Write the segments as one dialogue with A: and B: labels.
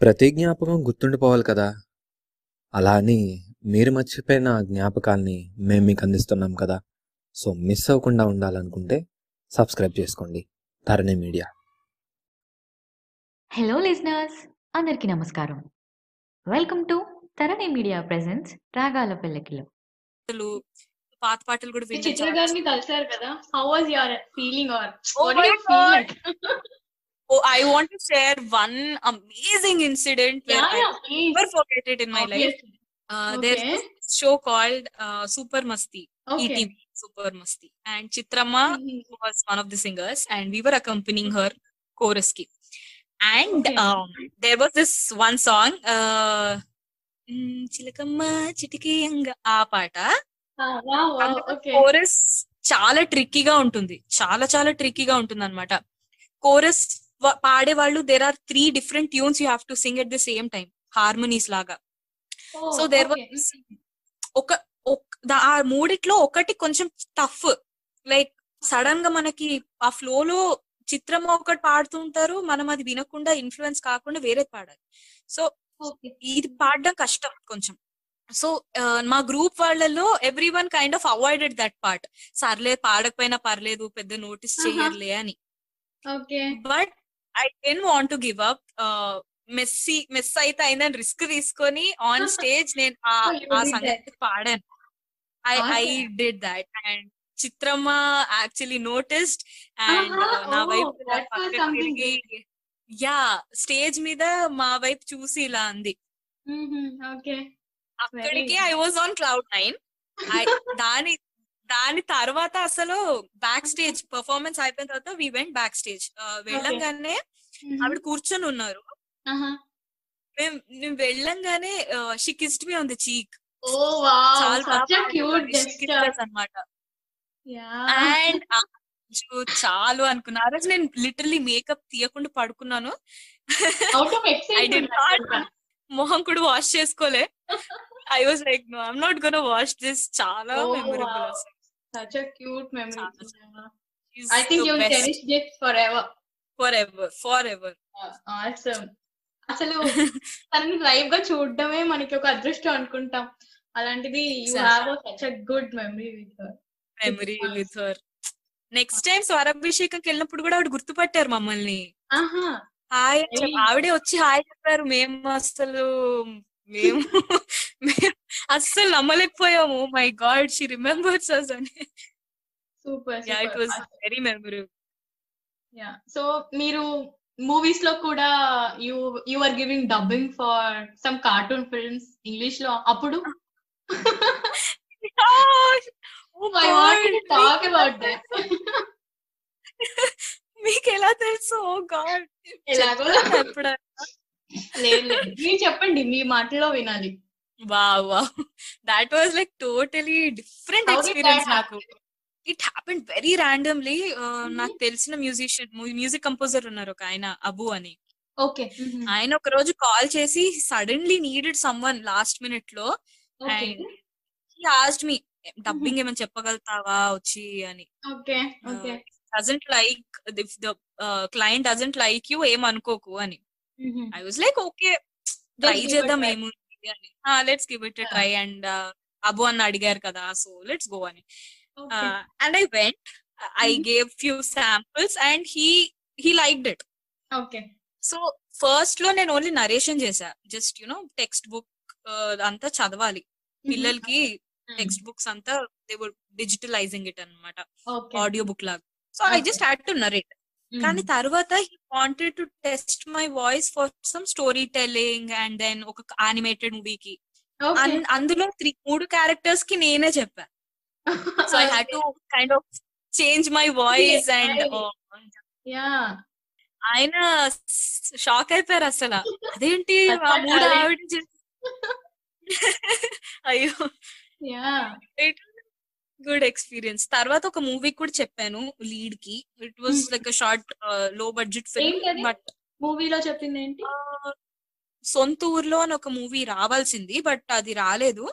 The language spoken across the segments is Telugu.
A: ప్రతి జ్ఞాపకం గుర్తుండిపోవాలి కదా! అలా అని మీరు మర్చిపోయిన ఆ జ్ఞాపకాల్ని మేము మీకు అందిస్తున్నాం కదా! సో, మిస్ అవ్వకుండా ఉండాలనుకుంటే సబ్స్క్రైబ్ చేసుకోండి. ధరణి మీడియా.
B: హలో లిజనర్స్ అందరికీ నమస్కారం welcome to Tarani media presence రాగాల పెళ్ళకిలో
C: పాత పాటలు కూడా
D: చిత్ర
C: చాలా
D: గారిని కలిసారు కదా how
C: was
D: your
C: feeling
D: or what
C: you
D: feel
C: Oh, I want to share one amazing incident where
D: yeah
C: I
D: please
C: never forget it in my life. Uh, there's
D: Okay.
C: this show called uh, Super Masti,
D: okay
C: ETV Super Masti, and Chitrama was one of the singers, and we were accompanying her chorus ki. And
D: Okay.
C: um, there was this one song, uh, mm, చిలకమ్మ చిటికేయంగ ఆ పాట
D: ఓకే
C: కోరస్ చాలా ట్రిక్కీగా ఉంటుంది చాలా చాలా ట్రిక్కీగా ఉంటుంది అనమాట కోరస్ పాడే వాళ్ళు there are three different tunes you have to sing at the same time harmonies లాగా. సో దేర్ ఒక ఆ మూడిట్లో ఒకటి కొంచెం టఫ్ లైక్ సడన్గా మనకి ఆ ఫ్లో లో చిత్రం ఒకటి పాడుతుంటారు మనం అది వినకుండా ఇన్ఫ్లుయెన్స్ కాకుండా వేరేది పాడాలి. సో ఇది పాడడం కష్టం కొంచెం. సో మా గ్రూప్ వాళ్ళలో everyone kind of avoided that part సర్లే పాడకపోయినా పర్లేదు పెద్ద నోటీస్. చెయ్యర్లే అని. But I didn't want to give up messy mess అయితే అయిందని రిస్క్ తీసుకొని ఆన్ స్టేజ్ నేను ఆ
D: Oh, you
C: ఆ
D: did
C: సంగతి పాడాను. I I
D: Awesome.
C: Did that and చిత్రమ్మ actually noticed and
D: Uh-huh.
C: నా
D: Oh,
C: వైపు ఇలా
D: that was
C: పక్కకి
D: something
C: తిరిగి యా స్టేజ్ మీద మా వైపు చూసి ఇలా అంది.
D: ఓకే
C: అక్కడికి I was on cloud nine దాని దాని తర్వాత అసలు బ్యాక్ స్టేజ్ పర్ఫార్మెన్స్ అయిపోయిన తర్వాత వి వెంట్ బ్యాక్ స్టేజ్ వెళ్ళంగానే ఆవిడ కూర్చొని ఉన్నారు. మేము మేము వెళ్ళంగానే
D: she
C: kissed
D: me on the cheek
C: అనమాట అండ్ చాలు అనుకున్నా. ఆ రోజు నేను లిటరలీ మేకప్ తీయకుండా పడుకున్నాను.
D: Out of
C: I did not మొహం కూడా వాష్ చేసుకోలే. I was like no I'm not gonna wash this చాలా మెమరబుల్. అసలు.
D: క్యూట్ మెమరీ
C: చాలా,
D: I think you cherish
C: it forever forever forever
D: awesome అసలు తనని లైవ్గా చూడడమే మనకి ఒక అదృష్టం అనుకుంటాం. అలాంటిది
C: you.
D: Have such a good memory with
C: memory
D: nice.
C: With her next time స్వరాభిషేకంకి వెళ్ళినప్పుడు కూడా ఆవిడ గుర్తుపట్టారు మమ్మల్ని. హాయ్. ఆవిడే వచ్చి హాయ్ చెప్పారు. మేము అసలు మేము మేము అస్సలు నమ్మలేకపోయాము. My god she remembers us అని.
D: Super
C: yeah it was very memory
D: yeah so మీరు మూవీస్లో కూడా you you are giving dubbing for some cartoon films ఇంగ్లీష్లో అప్పుడు? I want to talk about that
C: మీకు ఎలా తెలుసు? ఓ గాడ్
D: ఎలాగో? చెప్పండి మీ మాటలో వినాలి.
C: Wow wow. That was
D: like totally different
C: experience నాకు? ఇట్ హ్యాపెన్ వెరీ ర్యాండమ్లీ నాకు తెలిసిన మ్యూజిషియన్ మ్యూజిక్ కంపోజర్ ఉన్నారు ఒక ఆయన అబు అని.
D: ఓకే
C: ఆయన ఒక రోజు కాల్ చేసి suddenly needed someone last
D: మినిట్లో
C: అండ్ మీ డబ్బింగ్ ఏమైనా చెప్పగలుగుతావా వచ్చి? అని. Doesn't like if the client doesn't like you ఏం అనుకోకు అని. I was like
D: okay try
C: చేద్దాం. ఏముంది let's give it try and Abu అన్న అడిగారు కదా సో లెట్స్ గో అని. And I
D: went
C: I. Gave few samples and he he liked
D: it
C: okay so ఫస్ట్లో నేను ఓన్లీ నరేషన్ చేశా. Just you know text book అంతా చదవాలి. పిల్లలకి టెక్స్ట్ బుక్స్ అంతా దే డిజిటలైజింగ్ ఇట్ అన్నమాట.
D: ఓకే
C: ఆడియో బుక్ లాగా. So
D: I.
C: Just had to narrate కానీ తర్వాత he wanted to test my voice for some story telling and then ఒక యానిమేటెడ్ మూవీకి. అందులో త్రీ మూడు క్యారెక్టర్స్కి నేనే చెప్పా. So I had to kind of change my
D: voice and
C: ఆయన షాక్ అయిపోయారు అసలు. అదేంటి? ఆ మూడు. ఆవిడ అయ్యో. గుడ్ ఎక్స్పీరియన్స్ తర్వాత ఒక మూవీ కూడా చెప్పాను లీడ్కి ఇట్ వాస్. లైక్ షార్ట్లో బడ్జెట్ ఫిల్మ్? బట్
D: మూవీలో చెప్పింది ఏంటి
C: సొంత ఊర్లో అని ఒక మూవీ రావాల్సింది బట్ అది రాలేదు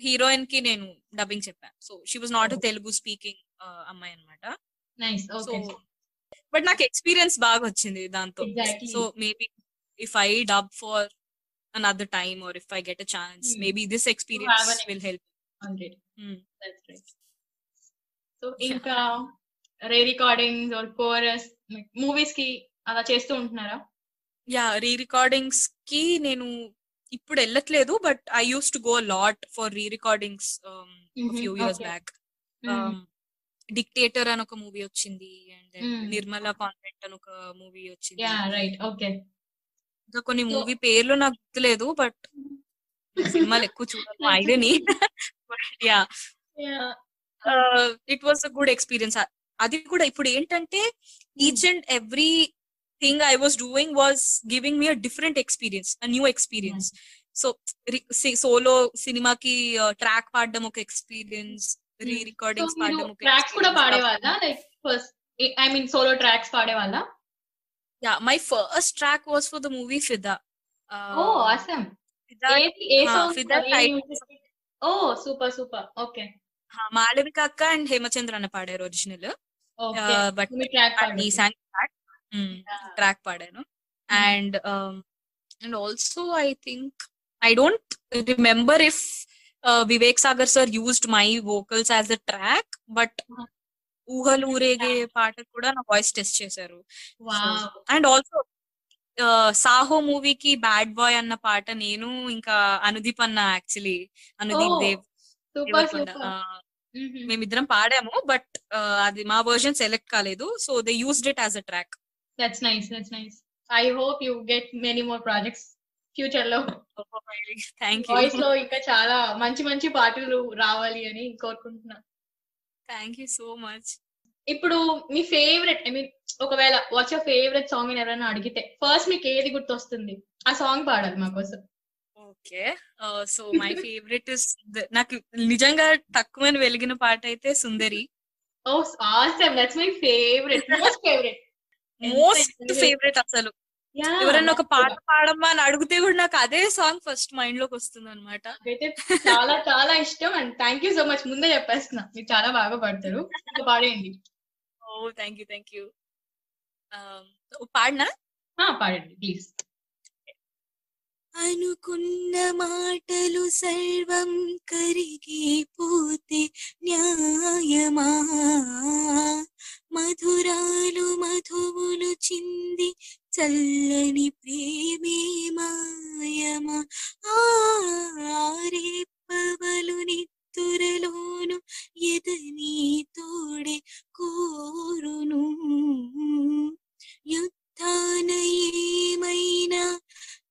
C: హీరోయిన్కి నేను డబ్బింగ్ చెప్పాను so she was
D: not.
C: Telugu speaking అమ్మాయి అనమాట బట్ నాకు ఎక్స్పీరియన్స్ బాగా వచ్చింది దాంతో. So maybe if I dub for another time or if I get a chance,
D: Hmm.
C: maybe this experience will help. Hmm.
D: Right. So ఇంకా రే రికార్డింగ్స్ ఆర్ కోరస్ మూవీస్కి అలా చేస్తూ ఉంటున్నారా?
C: యా రీ రికార్డింగ్స్కి నేను ఇప్పుడు వెళ్ళట్లేదు but I use to go lot
D: for
C: rerecordings few
D: years.
C: Back Dictator అని ఒక మూవీ వచ్చింది అండ్. నిర్మల కాన్వెంట్ అని ఒక మూవీ వచ్చింది. ఇంకా కొన్ని మూవీ పేర్లు నాకు గుర్తులేదు బట్ సినిమాలు ఎక్కువ చూడను ఐడియాని but yeah it was a good experience అది కూడా ఇప్పుడు ఏంటంటే each and everything I was doing was giving me a different experience a new experience so solo సినిమాకి ట్రాక్ పాడడం ఒక ఎక్స్పీరియన్స్ రీ రికార్డింగ్స్ పాడడం ఒక
D: ట్రాక్స్ కూడా పాడేవాళ్ళ like first I mean solo tracks పాడేవాళ్ళ
C: yeah my first track was for the movie Fida
D: oh awesome ఏది ఏ
C: Ah,
D: song
C: Fida. Title.
D: Oh super super. Okay.
C: Malavika అక్క అండ్ హేమచంద్ర అన్న పాడారు ఒరిజినల్ బట్ ఈ సాంగ్ ట్రాక్ పాడాను. And and also I think I don't remember if Vivek Sagar sir used my vocals as a track
D: but.
C: ఊహలు ఊరేగే పాట కూడా నా వాయిస్ టెస్ట్ చేశారు. అండ్ ఆల్సో సాహో మూవీకి బ్యాడ్ బాయ్ అన్న పాట నేను ఇంకా అనుదీప్ అన్న యాక్చువల్లీ అనుదీప్ దేవ్ మేమిద్దరం పాడాము బట్ అది మా వర్జన్ సెలెక్ట్ కాలేదు so they used it as a
D: track. That's nice that's nice I hope you get many more projects ఫ్యూచర్లో
C: థ్యాంక్
D: వాయిస్
C: యూ
D: లో ఇంకా చాలా మంచి మంచి పాటలు రావాలి అని కోరుకుంటున్నా.
C: థ్యాంక్ యూ సో మచ్
D: ఇప్పుడు మీ ఫేవరెట్ ఐ మీన్ ఒకవేళ వాట్స్ యువర్ ఫేవరెట్ సాంగ్ అని ఎవరైనా అడిగితే ఫస్ట్ మీకు ఏది గుర్తొస్తుంది? ఆ సాంగ్ పాడాలి మా కోసం.
C: Okay. So my favourite is నాకు నిజంగా తక్కువ వెలిగిన పాట అయితే Sundari.
D: Oh awesome that's my favourite most favourite
C: most favourite అసలు. ఎవరైనా ఒక పాట పాడమ్మా అని అడిగితే కూడా నాకు అదే సాంగ్ ఫస్ట్ మైండ్లోకి వస్తుంది అనమాట
D: చాలా చాలా ఇష్టం. And thank you so much ముందే చెప్పేస్తున్నా. మీరు చాలా బాగా పాడతారు. పాడేయండి.
C: Oh thank you thank you పాడినా
D: పాడండి ప్లీజ్
C: అనుకున్న మాటలు సర్వం కరిగిపోతే న్యాయమా? మధురాలు మధువులు చింది చల్లని ప్రేమే మాయమా? ఆరేపవలు నిత్తురలోను ఎదని తోడే కోరును. యుద్ధాన ఏమైనా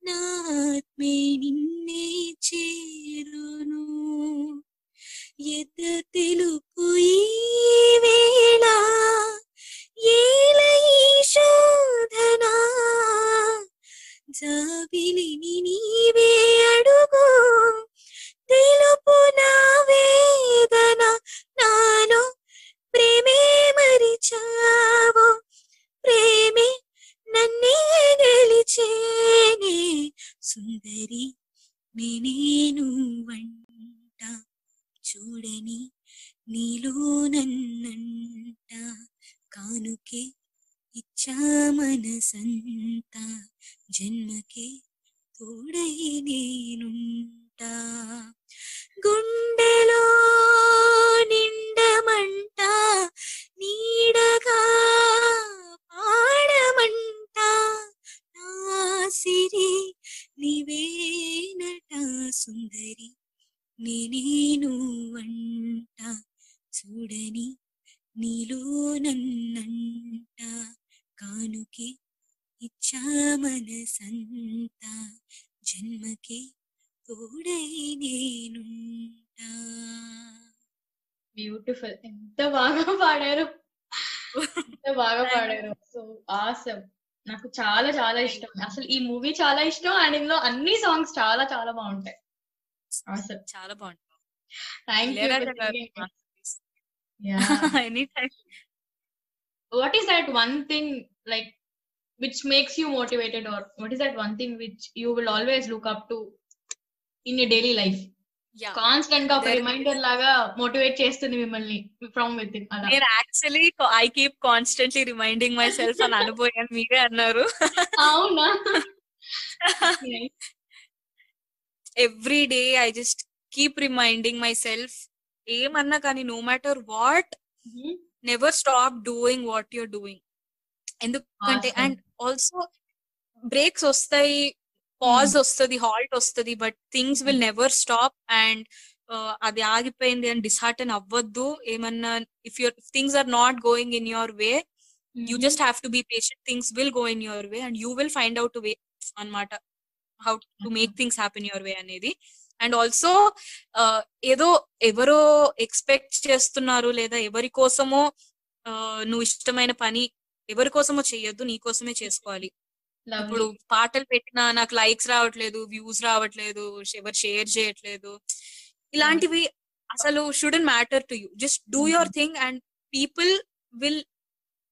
C: నాత్మే నిన్నే చేరును. ఎద తెలుపు ఈ వేళ ఏల ఈ శోధనా? జాబిలిని సిరి నీవేనట సుందరి నేనేను వంట చూడని నీలో నన్నంట కానుకే ఇచ్చా మనసంత జన్మకే తోడై నేనుంటా.
D: బ్యూటిఫుల్ ఎంత బాగా పాడారు. ఎంత బాగా పాడారు. సో ఆసమ్ నాకు చాలా చాలా ఇష్టం అసలు ఈ మూవీ చాలా ఇష్టం అండ్ ఇందులో అన్ని సాంగ్స్ చాలా చాలా బాగుంటాయి ఆసమ్
C: చాలా బాగుంటుంది
D: thank
C: Ilaiyaraaja garu
D: you
C: any time
D: what is that one thing like which makes you motivated or what is that one thing which you will always look up to in your daily life
C: Yeah.
D: కాన్స్టెంట్గా ఒక రిమైండర్ లాగా మోటివేట్ చేస్తుంది మిమ్మల్ని ఫ్రమ్ విత్
C: నేను actually I keep constantly reminding myself అని అనుభవం మీరే అన్నారు.
D: అవునా?
C: Every day I just keep reminding myself ఏమన్నా కానీ no matter what never stop doing what you're doing ఎందుకంటే. అండ్ ఆల్సో బ్రేక్స్ వస్తాయి పాజ్ వస్తుంది హాల్ట్ వస్తుంది but things will never stop and అది ఆగిపోయింది అని డిసార్టన్ అవ్వద్దు. ఏమన్నా if your things are not going in your way you just have to be patient things will go in your way and you will find out way అన్నమాట. How to make things happen your way అనేది. అండ్ ఆల్సో ఏదో ఎవరో ఎక్స్పెక్ట్ చేస్తున్నారు లేదా ఎవరి కోసమో uh, నువ్వు ఇష్టమైన పని ఎవరి కోసమో చెయ్యొద్దు నీ కోసమే చేసుకోవాలి. ఇప్పుడు పాటలు పెట్టినా నాకు లైక్స్ రావట్లేదు వ్యూస్ రావట్లేదు ఎవరు షేర్ చేయట్లేదు ఇలాంటివి అసలు shouldn't matter to you just do your thing and people will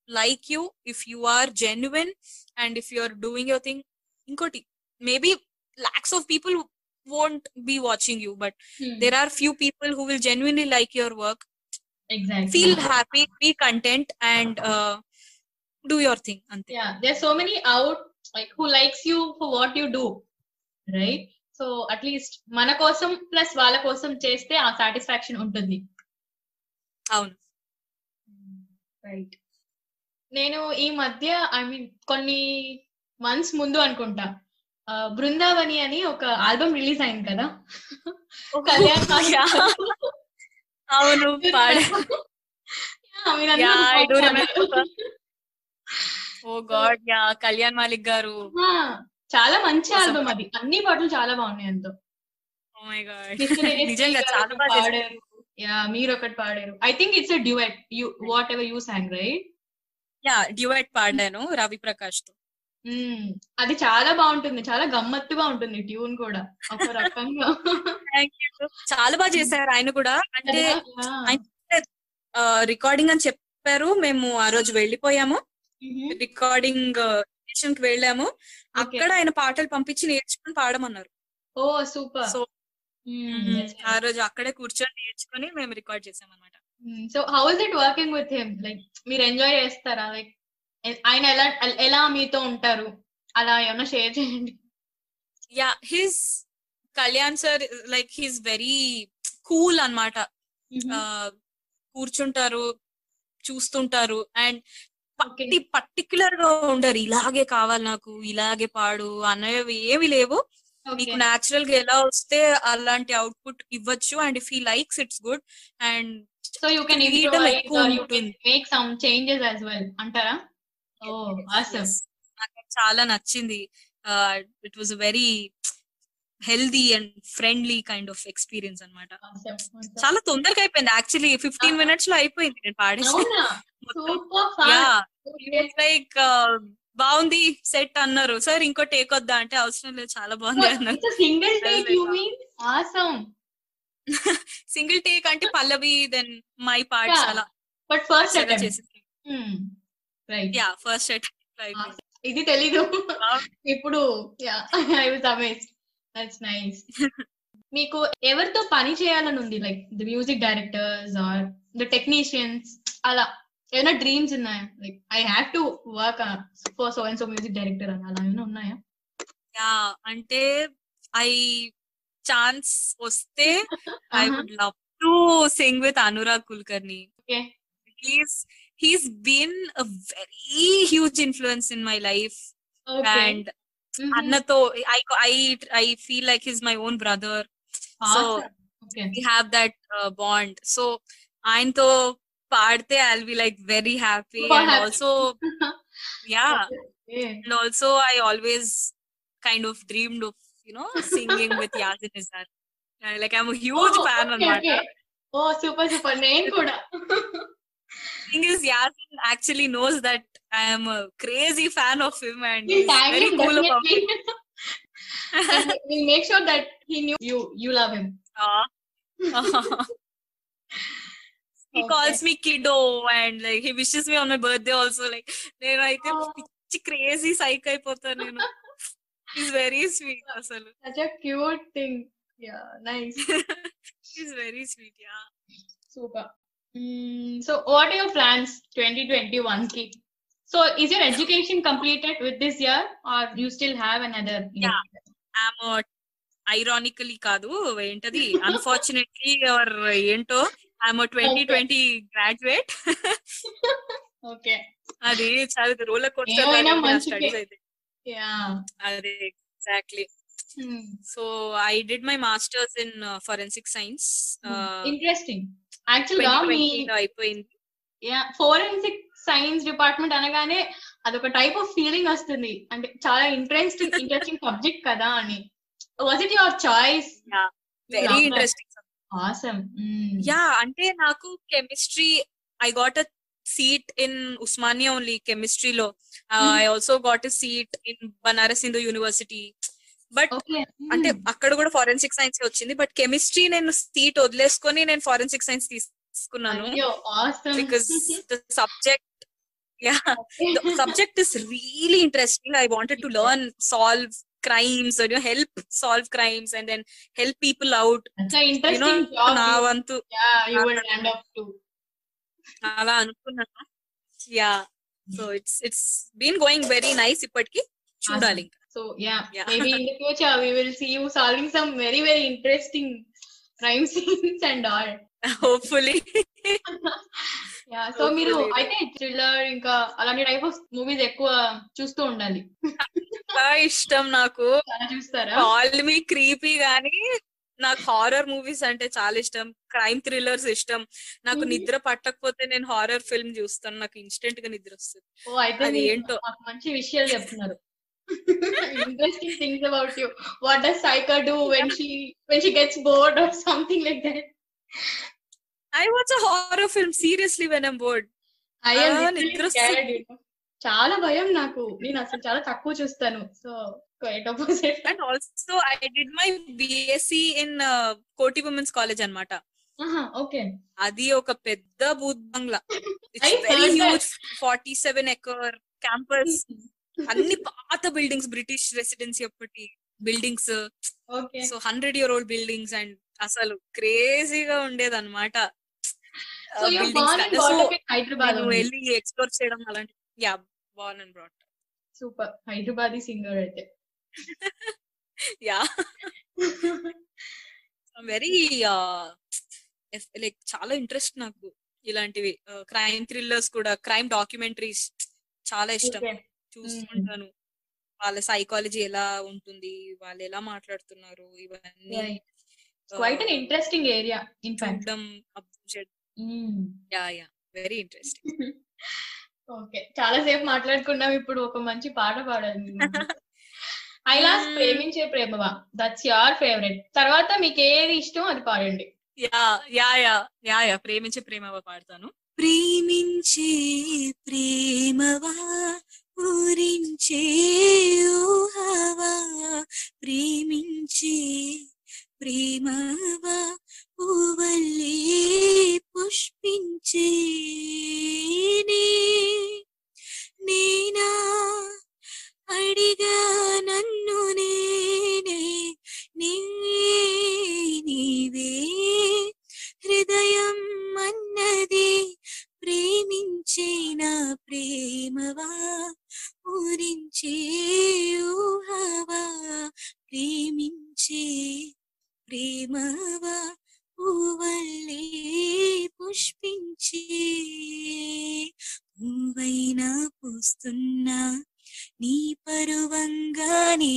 C: like you if you are genuine and if you are doing your thing ఇంకోటి maybe lots of people won't be watching you but there are few people who will genuinely like your work
D: exact
C: feel happy be content and uh, do your thing ante
D: yeah there's so many out like who likes you for what you do right? So at least మన కోసం ప్లస్ వాళ్ళ కోసం చేస్తే ఆ సాటిస్ఫాక్షన్ ఉంటుంది.
C: అవును.
D: రైట్ నేను ఈ మధ్య ఐ మీన్ కొన్ని మంత్స్ ముందు అనుకుంటా. బృందావని అని ఒక ఆల్బమ్ రిలీజ్ అయింది కదా? కళ్యాణ్
C: Yeah. అవును పాడే
D: Yeah, మీరందరూ
C: Yeah, I do
D: పాడారు.
C: remember. Oh god yeah Kalyan Malik
D: garu. చాలా మంచి. ఆల్బమ్ అది. అన్ని పాటలు చాలా బాగున్నాయి ఎంతో
C: చేశారు.
D: పాడారు. యా మీరు ఒకటి పాడారు. I think it's duet you whatever you song right
C: yeah duet పాడాను రవి ప్రకాష్తో
D: అది చాలా బాగుంటుంది. చాలా గమ్మత్తుగా ఉంటుంది ట్యూన్ కూడా. ఒక రకంగా.
C: చాలా బాగా చేశారు ఆయన కూడా. అంటే. రికార్డింగ్ అని చెప్పారు. మేము ఆ రోజు వెళ్ళిపోయాము. రికార్డింగ్ స్టేషన్కి వెళ్ళాము. అక్కడ ఆయన పాటలు పంపించి నేర్చుకుని పాడమన్నారు.
D: ఓ సూపర్.
C: సో ఆ రోజు అక్కడే కూర్చొని నేర్చుకుని మేము రికార్డ్ చేసాం అనమాట
D: so how is it working with him like మీరు ఎంజాయ్ చేస్తారా? లైక్ ఆయన ఎలా ఎలా మీతో ఉంటారు? అలా ఏమన్నా షేర్ చేయండి.
C: Yeah his Kalyan sir like he's very cool అన్నమాట. కూర్చుంటారు చూస్తుంటారు. అండ్ పట్టి పర్టికులర్గా ఉండరు. ఇలాగే కావాలి నాకు ఇలాగే పాడు అనేవి ఏమి లేవు. మీకు నాచురల్గా ఎలా వస్తే అలాంటి అవుట్పుట్ ఇవ్వచ్చు and if he likes it's good. And
D: so you can
C: freedom ఎక్కువ ఉంటుంది.
D: Make some changes as well. అంటారా? Oh awesome.
C: నాకు చాలా నచ్చింది. It was very healthy and friendly kind of experience అన్నమాట. చాలా తొందరగా అయిపోయింది.
D: Actually
C: fifteen. మినిట్స్లో అయిపోయింది నేను పాడేసి. యా లైక్ బాగుంది సెట్ అన్నారు. సార్ ఇంకో టేక్ వద్దా? అంటే అవసరం లేదు చాలా బాగుంది అన్నారు.
D: Single take you mean awesome
C: single take అంటే pallavi then my parts
D: Yeah.
C: అలా.
D: బట్ ఫస్ట్
C: అలా
D: అటెంప్ట్
C: చేసి
D: రైట్
C: యా ఫస్ట్ సెట్
D: ఇది తెలీదు. ఇప్పుడు ఐ వాజ్ దట్స్ నైస్ మీకు ఎవరితో పని చేయాలని ఉంది like the music directors or the technicians అలా ఏమైనా డ్రీమ్స్ ఉన్నాయా? Like I have to work for so and so music director అని అలా ఏమైనా ఉన్నాయా?
C: యా అంటే ఐ ఛాన్స్ వస్తే I
D: Uh-huh.
C: Would love to sing with Anurag Kulkarni
D: Okay.
C: he's he's been a very huge influence in my life. Mm-hmm. I, I, I feel like he's my own brother. Awesome. So
D: ah, okay.
C: we have that uh, bond. So Aynto Parte, I'll be like very happy.
D: Super
C: and
D: happy.
C: also, yeah. Okay. And also, I always kind of dreamed of, you know, singing with Yazin Izar. Uh, like, I'm a huge oh, fan okay,
D: on okay. Oh, super, super.
C: Name kuda thing is Yazin actually knows that I am a crazy fan of him and
D: We'll
C: he's
D: tag
C: very
D: him
C: cool about it.
D: definitely. And we'll make sure that he knew you you love him.
C: Aw. he
D: Okay.
C: calls me kiddo and like he wishes me on my birthday also like నేనైతే
D: Oh.
C: పిచ్చి క్రేజీ సైక్ అయిపోతాను నేను ఈస్ వెరీ స్వీట్ అసలు
D: Such a cute thing. Yeah
C: nice is very sweet
D: yeah super so what your plans twenty twenty వన్కి so is your education completed with this year or you still have another
C: Yeah. I'm ironically కాదు ఏంటది? అన్ఫార్చునేట్లీ ఆర్ ఏంటో I'm twenty twenty graduate
D: okay
C: అది చాలా రోలర్
D: ఏమైనా
C: కోస్టర్
D: మంచికే.
C: స్టడీస్ అయితే.
D: యా
C: అదే exactly so I did my masters in forensic
D: science interesting యాక్చువల్గా మీ
C: అయిపోయింది.
D: ఫోరెన్సిక్ సైన్స్ డిపార్ట్మెంట్ అనగానే అదొక టైప్ ఆఫ్ ఫీలింగ్ వస్తుంది. అంటే చాలా ఇంట్రెస్టింగ్ ఇంట్రెస్టింగ్ సబ్జెక్ట్ కదా అని. Was it your choice
C: very interesting
D: awesome
C: yeah అంటే నాకు chemistry I got a seat in Osmania only కెమిస్ట్రీలో I also got a seat in Banaras Hindu University
D: but
C: అంటే అక్కడ కూడా ఫారెన్సిక్ సైన్స్ వచ్చింది బట్ కెమిస్ట్రీ నేను సీట్ వదిలేసుకొని నేను ఫారెన్సిక్ సైన్స్ తీసుకున్నాను
D: awesome
C: because the subject yeah the subject is really interesting. I wanted to learn, solve crimes, or you know, help solve crimes, and then help people out.
D: It's a
C: You know,
D: interesting job.
C: నా వంతు
D: Yeah, you will end up to.
C: అలా అనుకున్నాను yeah so it's it's been going very nice ఇప్పటికి చూడాలి
D: So yeah,
C: Yeah.
D: maybe in the future we will see you solving some very very interesting crime scenes and all.
C: Hopefully
D: yeah so మీరు. అయితే థ్రిల్లర్ ఇంకా అలాంటి టైప్ ఆఫ్ మూవీస్ ఎక్కువ చూస్తూ ఉండాలి
C: ఇష్టం నాకు
D: చాలా చూస్తారా
C: కాల్ మీ క్రీపీ గానీ నాకు హారర్ మూవీస్ అంటే చాలా ఇష్టం క్రైమ్ థ్రిల్లర్స్ ఇష్టం నాకు. నిద్ర పట్టకపోతే నేను హారర్ ఫిల్మ్ చూస్తాను నాకు ఇన్స్టెంట్గా నిద్ర వస్తుంది అది ఏంటో.
D: మంచి విషయాలు చెప్తున్నారు interesting things about you what does psycho do when she when she gets bored or something like that
C: I watch a horror film seriously when I'm bored
D: I am
C: Ah, వస్తుంది.
D: you know. చాలా భయం నాకు. నేను అసలు చాలా తక్కువ చూస్తాను. So quite opposite
C: and also I did my BSc in Koti women's college అన్నమాట.
D: ఓకే.
C: అది ఒక పెద్ద బూత్ బంగ్లా.
D: I
C: it's
D: heard
C: very
D: that.
C: Huge forty seven acre campus అన్ని పాత బిల్డింగ్స్ బ్రిటిష్ రెసిడెన్సీ అప్పటి
D: buildings
C: so hundred year old buildings and అసలు క్రేజీగా ఉండేది అనమాట వెళ్ళి ఎక్స్ప్లోర్ చేయడం అలాంటి yeah born and brought
D: super Hyderabadi singer అయితే.
C: యా వెరీ లైక్ చాలా ఇంట్రెస్ట్ నాకు ఇలాంటివి. క్రైమ్ థ్రిల్లర్స్ కూడా క్రైమ్ డాక్యుమెంటరీస్ చాలా ఇష్టం. చూస్తుంటాను. వాళ్ళ సైకాలజీ ఎలా ఉంటుంది వాళ్ళు ఎలా మాట్లాడుతున్నారు ఇవన్నీ
D: క్వైట్ అన్ ఇంట్రెస్టింగ్ ఏరియా
C: చూడడం yeah yeah. Very interesting
D: okay చాలా సేపు మాట్లాడుకున్నాం ఇప్పుడు ఒక మంచి పాట పాడాలి. ఐలాస్
C: Hmm.
D: ప్రేమించే ప్రేమవా? దట్స్ యువర్ ఫేవరెట్ తర్వాత మీకు ఏది ఇష్టం అది పాడండి.
C: Yeah yeah yeah yeah yeah. ప్రేమించే ప్రేమవా పాడతాను. ప్రేమించే ప్రేమవా? పూరించే ఊహవా? ప్రేమించే ప్రేమవా? పూవల్లే పుష్పించే నేనా? అడిగా నన్ను నేనే. నీవే హృదయం అన్నది ప్రేమించే నా ప్రేమవా? ఊరించే ఊహవా? ప్రేమించే ప్రేమవా? పూవల్లే పుష్పించే పువ్వైనా పూస్తున్నా నీ పరువంగానే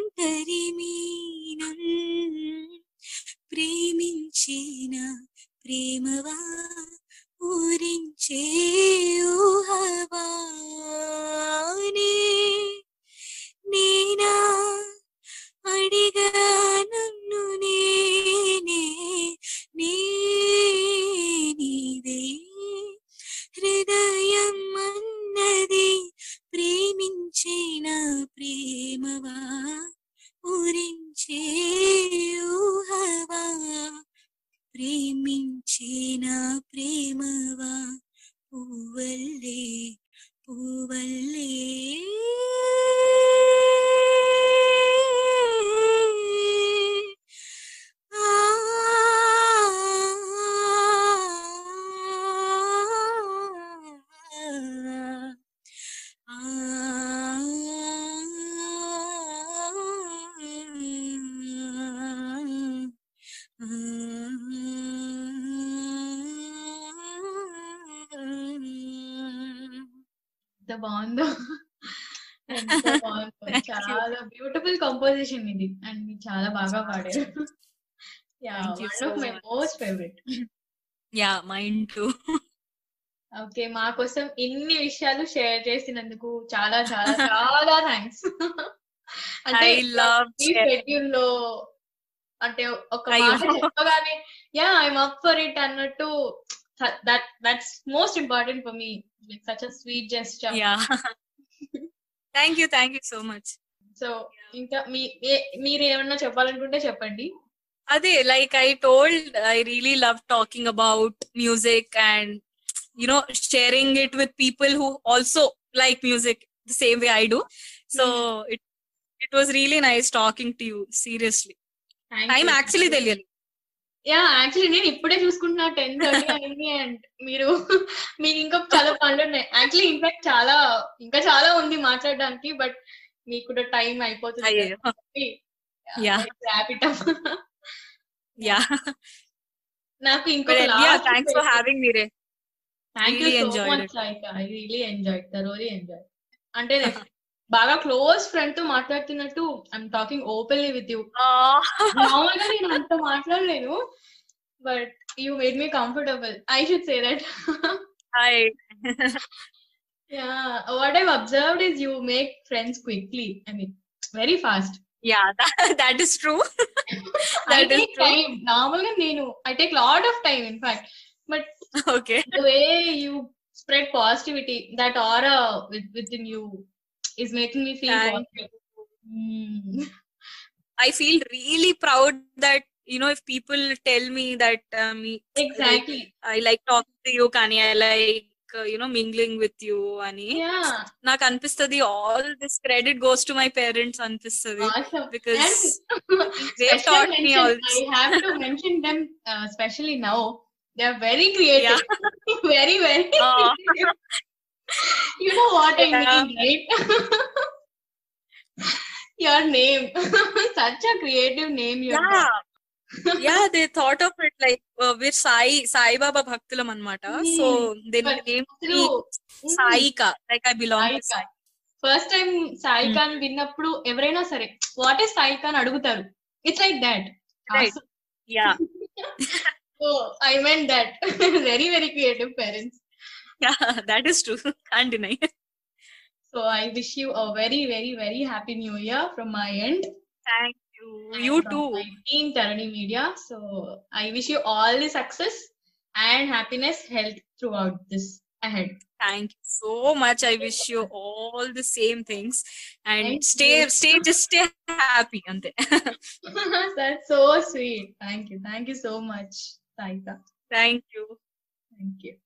D: हरि బాగుందో. చాలా బ్యూటిఫుల్ కంపోజిషన్ ఇది. అండ్ మీరు చాలా బాగా పాడారు.
C: My.
D: Most favourite
C: yeah mind to
D: okay మా కోసం ఇన్ని విషయాలు షేర్ చేసినందుకు చాలా చాలా చాలా థ్యాంక్స్ అంటే ఈ షెడ్యూల్లో అంటే ఒక
C: అయ్యో.
D: మాట చెప్పగానే yeah I'm up for it అన్నట్టు that that's most important for me like such a sweet gesture
C: yeah thank you thank you so much
D: so ఇంకా మీ ఏ- మీరు ఏమన్నా చెప్పాలనుకుంటే చెప్పండి
C: అదే like I told I really love talking about music and you know sharing it with people who also like music the same way i do so it it was really nice talking to you seriously time actually తెలియదు
D: యా యాక్చువల్లీ నేను ఇప్పుడే చూసుకుంటున్నా టెన్ థర్టీ అయింది అండ్ మీరు మీకు ఇంకా చాలా పనులు ఉన్నాయి. యాక్చువల్లీ ఇన్ఫాక్ట్ చాలా ఇంకా చాలా ఉంది మాట్లాడడానికి బట్ మీకు కూడా టైం అయిపోతుంది.
C: యా.
D: నాకు
C: thanks for having me re. Thank
D: you
C: so
D: much like I really enjoy thoroughly enjoy అంటే బాగా క్లోజ్ ఫ్రెండ్తో మాట్లాడుతున్నట్టు I'm talking openly with you మామూలుగా నేను అంత మాట్లాడలేను but you made me comfortable I should say that
C: hi
D: Yeah, what I've observed is you make friends quickly. I mean, very fast.
C: yeah that, that is true
D: I
C: That is
D: take
C: true.
D: time. Normally, Nenu, I take lot of time, in fact. But
C: okay
D: the way you spread positivity, that is making me feel
C: Thank
D: positive. Mm.
C: i feel really proud that you know if people tell me that um,
D: Exactly.
C: I like talking to you, Kani. I like uh, you know mingling with you, అని
D: Yeah.
C: నాకు అనిపిస్తుంది all this credit goes to my parents అనిపిస్తుంది
D: Awesome.
C: because
D: And
C: they
D: special
C: taught me
D: mention,
C: all
D: I have to mention them, uh, especially now. They are very creative. very, very
C: Ah.
D: creative. You know what I
C: Yeah.
D: mean, right? Your name. Such a creative name you
C: yeah yeah they thought of it like uh, we're Sai Saibaba భక్తులం అన్నమాట so they
D: But
C: named me
D: through
C: Saika like I belong to
D: Saika first time Saika అని విన్నప్పుడు ఎవరైనా సరే వాట్ ఈస్ సాయిక అని అడుగుతారు it's like that
C: Right. yeah
D: so I meant that very very creative parents
C: yeah that is true. Can't deny.
D: So i wish you a very very very happy new year from my end.
C: Thank you. And you too.
D: my team Tarani media. So i wish you all the success and happiness health throughout this ahead.
C: Thank you so much. I wish you all the same things. And
D: thank
C: stay
D: you.
C: stay just stay happy and
D: that's so sweet. Thank you. Thank you so much saita.
C: Thank you.
D: Thank you.